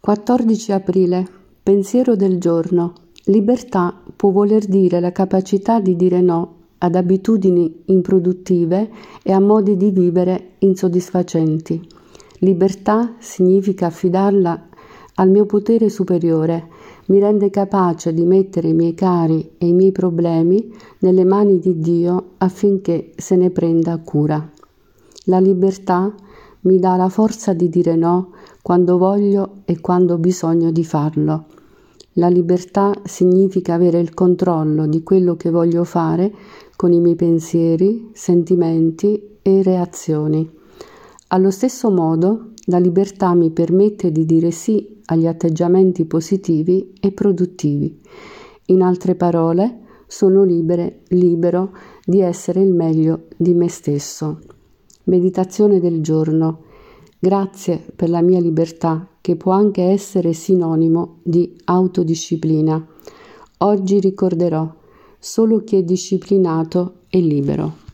14 aprile. Pensiero del giorno. Libertà può voler dire la capacità di dire no ad abitudini improduttive e a modi di vivere insoddisfacenti. Libertà significa affidarla al mio potere superiore, mi rende capace di mettere i miei cari e i miei problemi nelle mani di Dio affinché se ne prenda cura. La libertà mi dà la forza di dire no quando voglio e quando ho bisogno di farlo. La libertà significa avere il controllo di quello che voglio fare con i miei pensieri, sentimenti e reazioni. Allo stesso modo, la libertà mi permette di dire sì agli atteggiamenti positivi e produttivi. In altre parole, sono libere, libero di essere il meglio di me stesso. Meditazione del giorno. Grazie per la mia libertà, che può anche essere sinonimo di autodisciplina. Oggi ricorderò, solo chi è disciplinato è libero.